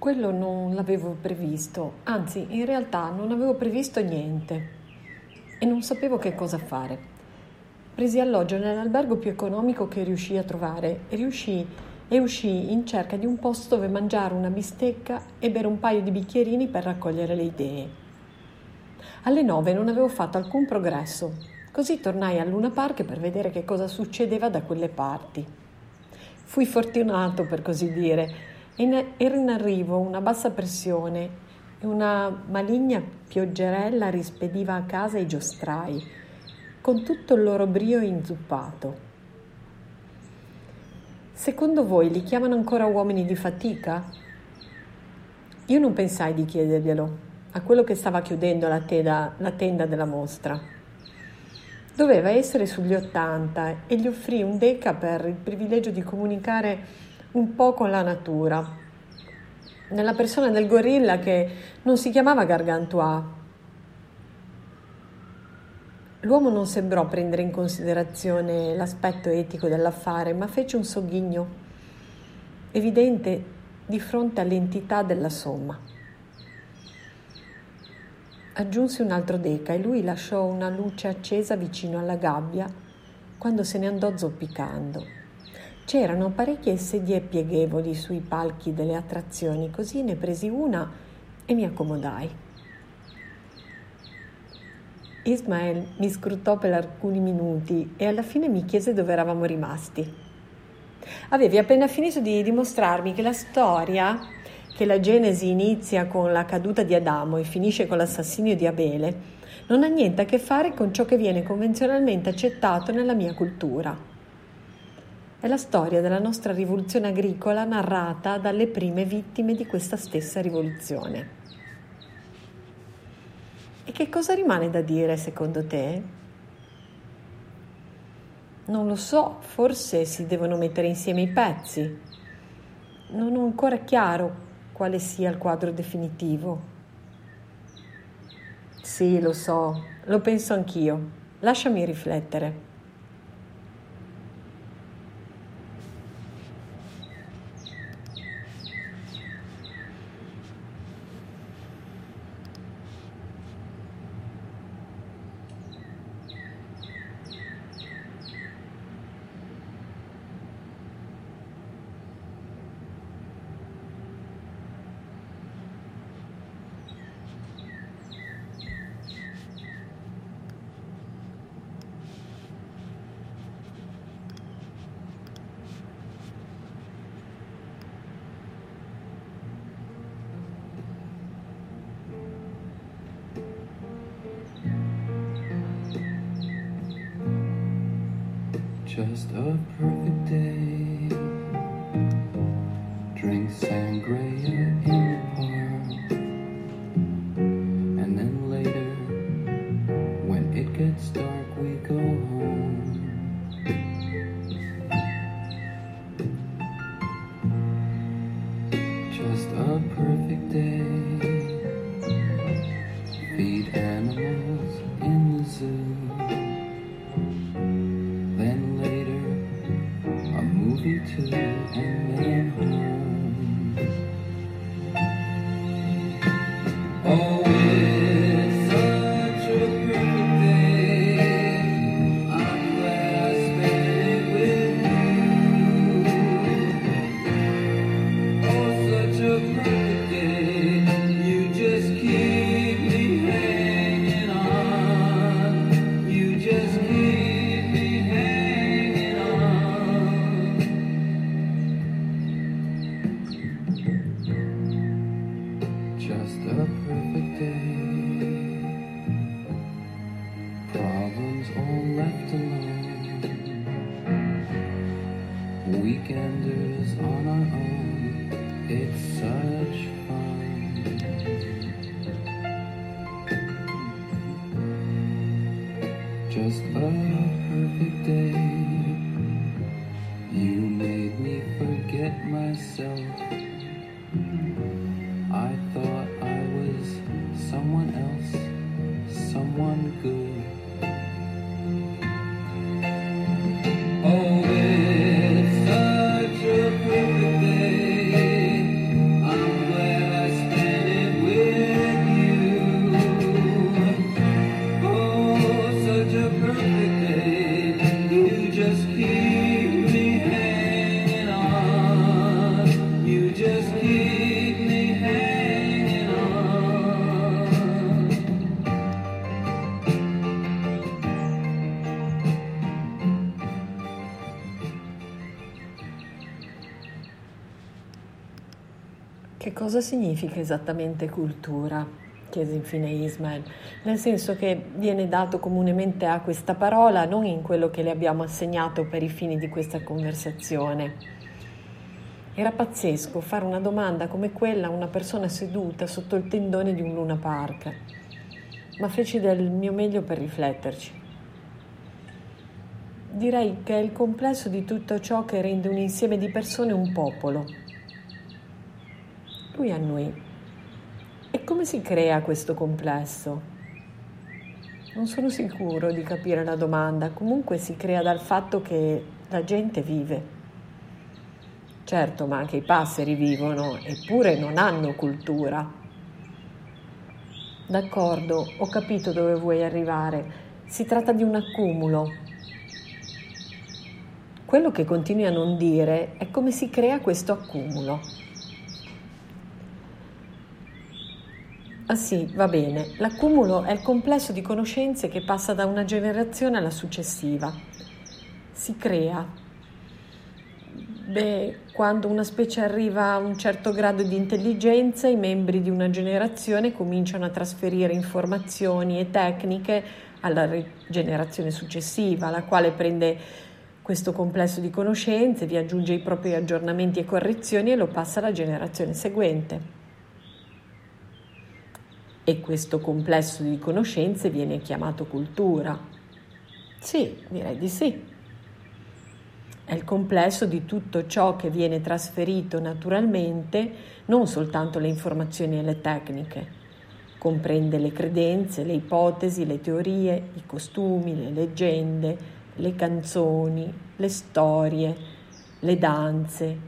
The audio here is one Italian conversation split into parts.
Quello non l'avevo previsto, anzi in realtà non avevo previsto niente e non sapevo che cosa fare. Presi alloggio nell'albergo più economico che riuscii a trovare e, riuscii, e uscii in cerca di un posto dove mangiare una bistecca e bere un paio di bicchierini per raccogliere le idee. Alle nove non avevo fatto alcun progresso, così tornai al Luna Park per vedere che cosa succedeva da quelle parti. Fui fortunato, per così dire, era in arrivo una bassa pressione e una maligna pioggerella rispediva a casa i giostrai, con tutto il loro brio inzuppato. Secondo voi li chiamano ancora uomini di fatica? Io non pensai di chiederglielo a quello che stava chiudendo la tenda, la tenda della mostra. Doveva essere sugli ottanta e gli offrì un deca per il privilegio di comunicare un po' con la natura, nella persona del gorilla che non si chiamava Gargantua. L'uomo non sembrò prendere in considerazione l'aspetto etico dell'affare, ma fece un sogghigno evidente di fronte all'entità della somma. Aggiunse un altro deca e lui lasciò una luce accesa vicino alla gabbia quando se ne andò zoppicando. C'erano parecchie sedie pieghevoli sui palchi delle attrazioni, così ne presi una e mi accomodai. Ismael mi scrutò per alcuni minuti e alla fine mi chiese dove eravamo rimasti. Avevi appena finito di dimostrarmi che la storia, che la Genesi inizia con la caduta di Adamo e finisce con l'assassinio di Abele, non ha niente a che fare con ciò che viene convenzionalmente accettato nella mia cultura. È la storia della nostra rivoluzione agricola narrata dalle prime vittime di questa stessa rivoluzione. E che cosa rimane da dire secondo te? Non lo so, forse si devono mettere insieme i pezzi. Non ho ancora chiaro quale sia il quadro definitivo. Sì, lo so, lo penso anch'io. Lasciami riflettere. Just a perfect day. Just a perfect day. You made me forget myself. Cosa significa esattamente cultura? chiese infine Ismael, nel senso che viene dato comunemente a questa parola non in quello che le abbiamo assegnato per i fini di questa conversazione. Era pazzesco fare una domanda come quella a una persona seduta sotto il tendone di un Luna Park, ma feci del mio meglio per rifletterci. Direi che è il complesso di tutto ciò che rende un insieme di persone un popolo. Lui annui. E come si crea questo complesso? Non sono sicuro di capire la domanda, comunque si crea dal fatto che la gente vive. Certo, ma anche i passeri vivono, eppure non hanno cultura. D'accordo, ho capito dove vuoi arrivare. Si tratta di un accumulo, quello che continui a non dire è come si crea questo accumulo. Ah sì, va bene. L'accumulo è il complesso di conoscenze che passa da una generazione alla successiva. Si crea. Beh, quando una specie arriva a un certo grado di intelligenza, i membri di una generazione cominciano a trasferire informazioni e tecniche alla generazione successiva, la quale prende questo complesso di conoscenze, vi aggiunge i propri aggiornamenti e correzioni e lo passa alla generazione seguente. E questo complesso di conoscenze viene chiamato cultura. Sì, direi di sì. È il complesso di tutto ciò che viene trasferito naturalmente, non soltanto le informazioni e le tecniche. Comprende le credenze, le ipotesi, le teorie, i costumi, le leggende, le canzoni, le storie, le danze,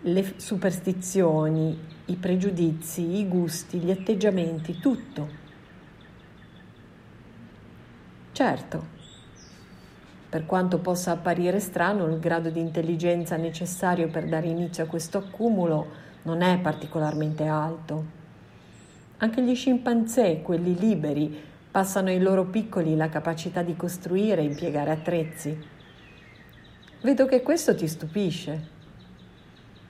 le superstizioni, i pregiudizi, i gusti, gli atteggiamenti, tutto. Certo, per quanto possa apparire strano, il grado di intelligenza necessario per dare inizio a questo accumulo non è particolarmente alto. Anche gli scimpanzé, quelli liberi, Passano ai loro piccoli la capacità di costruire e impiegare attrezzi. Vedo che questo ti stupisce.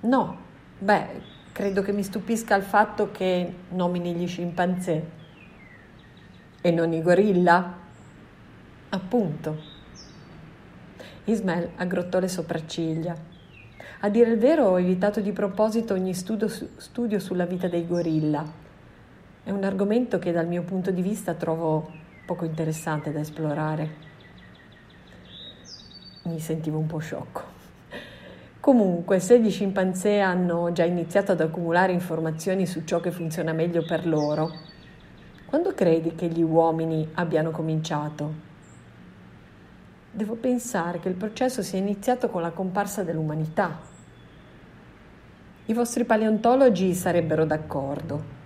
No, beh, credo che mi stupisca il fatto che nomini gli scimpanzé e non i gorilla. Appunto. Ismael aggrottò le sopracciglia. A dire il vero ho evitato di proposito ogni studio, studio sulla vita dei gorilla è un argomento che dal mio punto di vista trovo poco interessante da esplorare. Mi sentivo un po' sciocco. Comunque, se gli scimpanzé hanno già iniziato ad accumulare informazioni su ciò che funziona meglio per loro, quando credi che gli uomini abbiano cominciato? Devo pensare che il processo sia iniziato con la comparsa dell'umanità. I vostri paleontologi sarebbero d'accordo.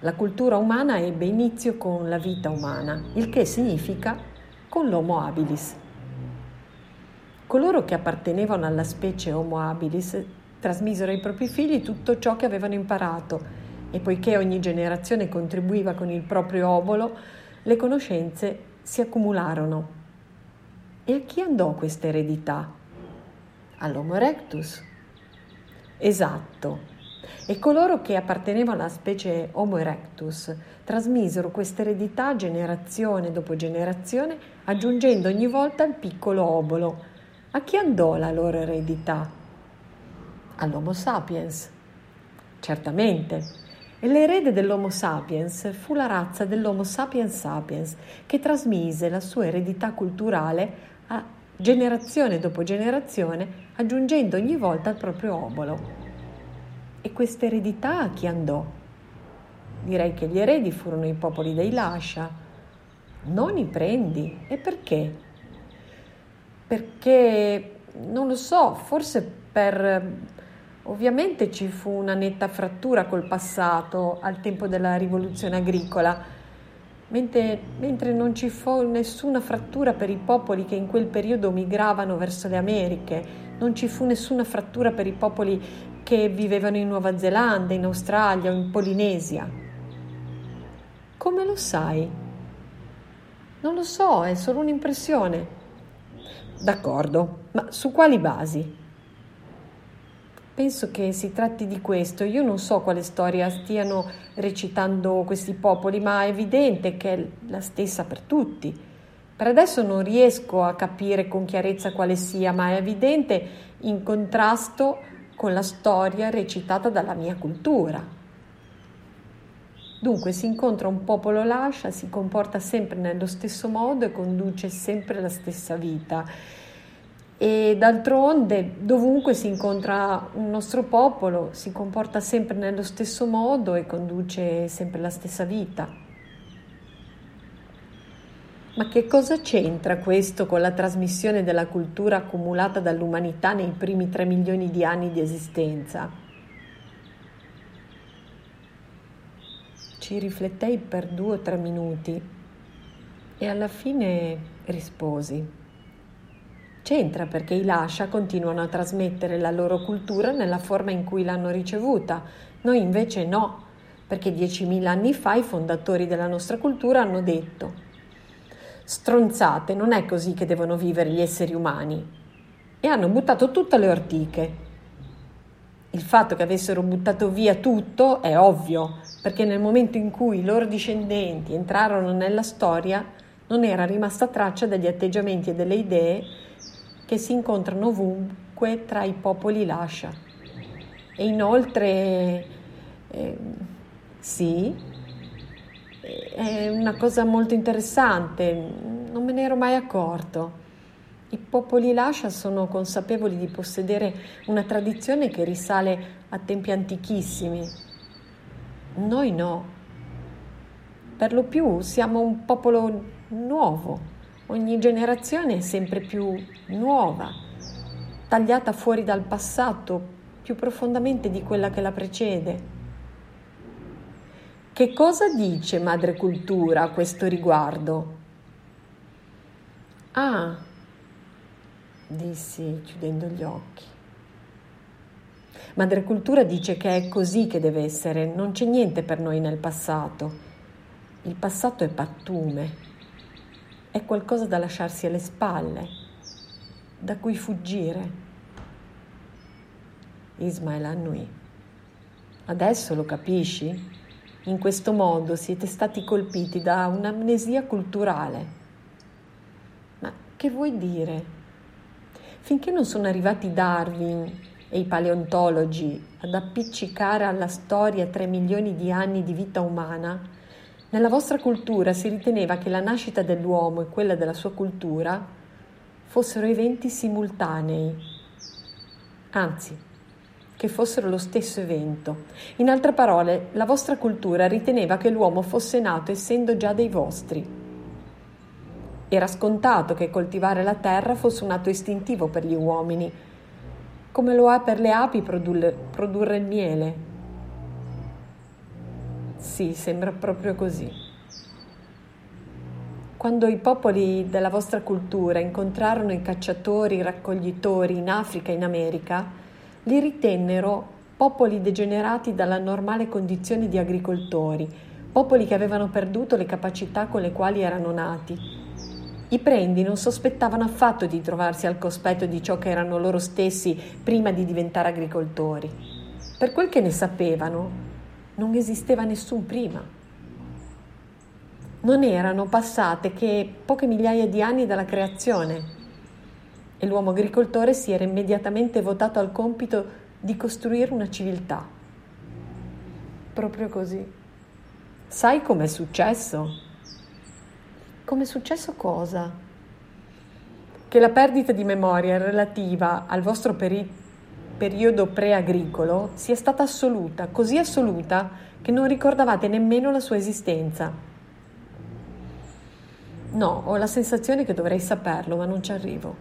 La cultura umana ebbe inizio con la vita umana, il che significa con l'Homo habilis. Coloro che appartenevano alla specie Homo habilis trasmisero ai propri figli tutto ciò che avevano imparato e poiché ogni generazione contribuiva con il proprio obolo, le conoscenze si accumularono. E a chi andò questa eredità? All'Homo erectus. Esatto, e coloro che appartenevano alla specie Homo erectus trasmisero questa eredità generazione dopo generazione, aggiungendo ogni volta il piccolo obolo. A chi andò la loro eredità? All'Homo sapiens. Certamente. E l'erede dell'Homo sapiens fu la razza dell'Homo sapiens sapiens, che trasmise la sua eredità culturale a generazione dopo generazione, aggiungendo ogni volta il proprio obolo. E questa eredità a chi andò? Direi che gli eredi furono i popoli dei Lascia, non i prendi. E perché? Perché, non lo so, forse per... Ovviamente ci fu una netta frattura col passato al tempo della rivoluzione agricola, mentre, mentre non ci fu nessuna frattura per i popoli che in quel periodo migravano verso le Americhe, non ci fu nessuna frattura per i popoli che vivevano in Nuova Zelanda, in Australia o in Polinesia. Come lo sai? Non lo so, è solo un'impressione. D'accordo, ma su quali basi? Penso che si tratti di questo. Io non so quale storia stiano recitando questi popoli, ma è evidente che è la stessa per tutti. Per adesso non riesco a capire con chiarezza quale sia, ma è evidente in contrasto con la storia recitata dalla mia cultura. Dunque si incontra un popolo lascia, si comporta sempre nello stesso modo e conduce sempre la stessa vita e d'altronde dovunque si incontra un nostro popolo si comporta sempre nello stesso modo e conduce sempre la stessa vita. Ma che cosa c'entra questo con la trasmissione della cultura accumulata dall'umanità nei primi tre milioni di anni di esistenza? Ci riflettei per due o tre minuti e alla fine risposi. C'entra perché i Lascia continuano a trasmettere la loro cultura nella forma in cui l'hanno ricevuta, noi invece no, perché 10.000 anni fa i fondatori della nostra cultura hanno detto stronzate, non è così che devono vivere gli esseri umani e hanno buttato tutte le ortiche. Il fatto che avessero buttato via tutto è ovvio, perché nel momento in cui i loro discendenti entrarono nella storia non era rimasta traccia degli atteggiamenti e delle idee che si incontrano ovunque tra i popoli lascia. E inoltre, eh, sì, è una cosa molto interessante, non me ne ero mai accorto. I popoli lascia sono consapevoli di possedere una tradizione che risale a tempi antichissimi. Noi no. Per lo più siamo un popolo nuovo Ogni generazione è sempre più nuova, tagliata fuori dal passato più profondamente di quella che la precede. Che cosa dice Madre Cultura a questo riguardo? Ah, dissi chiudendo gli occhi. Madre Cultura dice che è così che deve essere, non c'è niente per noi nel passato. Il passato è pattume è qualcosa da lasciarsi alle spalle, da cui fuggire. Ismael annui. Adesso lo capisci? In questo modo siete stati colpiti da un'amnesia culturale. Ma che vuoi dire? Finché non sono arrivati Darwin e i paleontologi ad appiccicare alla storia tre milioni di anni di vita umana, nella vostra cultura si riteneva che la nascita dell'uomo e quella della sua cultura fossero eventi simultanei, anzi, che fossero lo stesso evento. In altre parole, la vostra cultura riteneva che l'uomo fosse nato essendo già dei vostri. Era scontato che coltivare la terra fosse un atto istintivo per gli uomini, come lo è per le api produrre, produrre il miele sì, sembra proprio così. Quando i popoli della vostra cultura incontrarono i cacciatori, i raccoglitori in Africa e in America, li ritennero popoli degenerati dalla normale condizione di agricoltori, popoli che avevano perduto le capacità con le quali erano nati. I prendi non sospettavano affatto di trovarsi al cospetto di ciò che erano loro stessi prima di diventare agricoltori. Per quel che ne sapevano, non esisteva nessun prima. Non erano passate che poche migliaia di anni dalla creazione e l'uomo agricoltore si era immediatamente votato al compito di costruire una civiltà. Proprio così. Sai com'è successo? Com'è successo cosa? Che la perdita di memoria relativa al vostro periodo periodo preagricolo sia stata assoluta, così assoluta che non ricordavate nemmeno la sua esistenza. No, ho la sensazione che dovrei saperlo, ma non ci arrivo.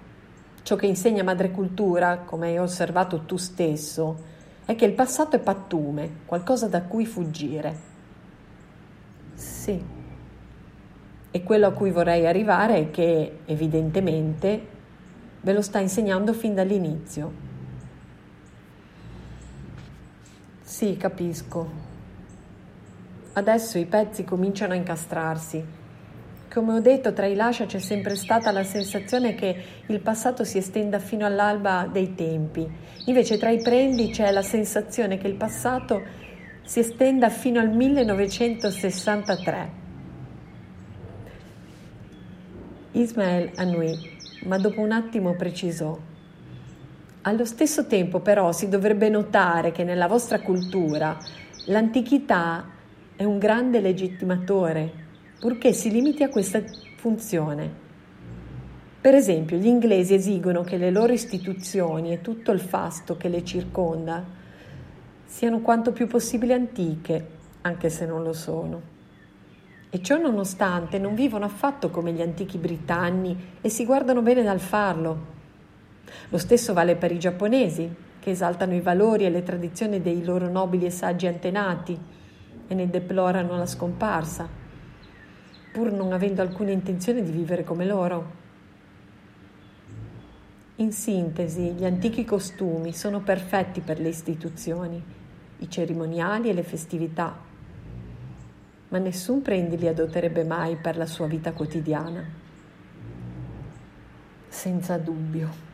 Ciò che insegna Madre Cultura, come hai osservato tu stesso, è che il passato è pattume, qualcosa da cui fuggire. Sì. E quello a cui vorrei arrivare è che, evidentemente, ve lo sta insegnando fin dall'inizio. Sì, capisco. Adesso i pezzi cominciano a incastrarsi Come ho detto, tra i lascia c'è sempre stata la sensazione che il passato si estenda fino all'alba dei tempi. Invece tra i prendi c'è la sensazione che il passato si estenda fino al 1963. Ismael annui, ma dopo un attimo precisò. Allo stesso tempo però si dovrebbe notare che nella vostra cultura l'antichità è un grande legittimatore purché si limiti a questa funzione. Per esempio, gli inglesi esigono che le loro istituzioni e tutto il fasto che le circonda siano quanto più possibile antiche, anche se non lo sono. E ciò nonostante non vivono affatto come gli antichi britanni e si guardano bene dal farlo. Lo stesso vale per i giapponesi, che esaltano i valori e le tradizioni dei loro nobili e saggi antenati e ne deplorano la scomparsa pur non avendo alcuna intenzione di vivere come loro. In sintesi, gli antichi costumi sono perfetti per le istituzioni, i cerimoniali e le festività, ma nessun prendi li adotterebbe mai per la sua vita quotidiana. Senza dubbio.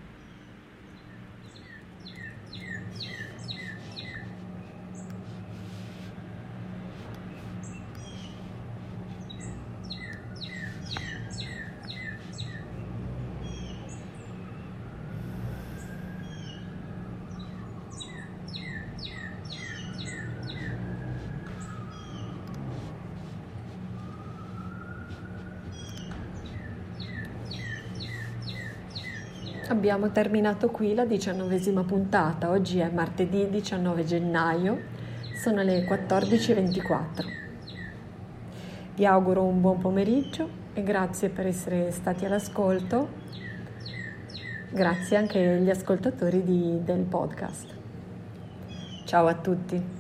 Abbiamo terminato qui la diciannovesima puntata, oggi è martedì 19 gennaio, sono le 14.24. Vi auguro un buon pomeriggio e grazie per essere stati all'ascolto, grazie anche agli ascoltatori di, del podcast. Ciao a tutti.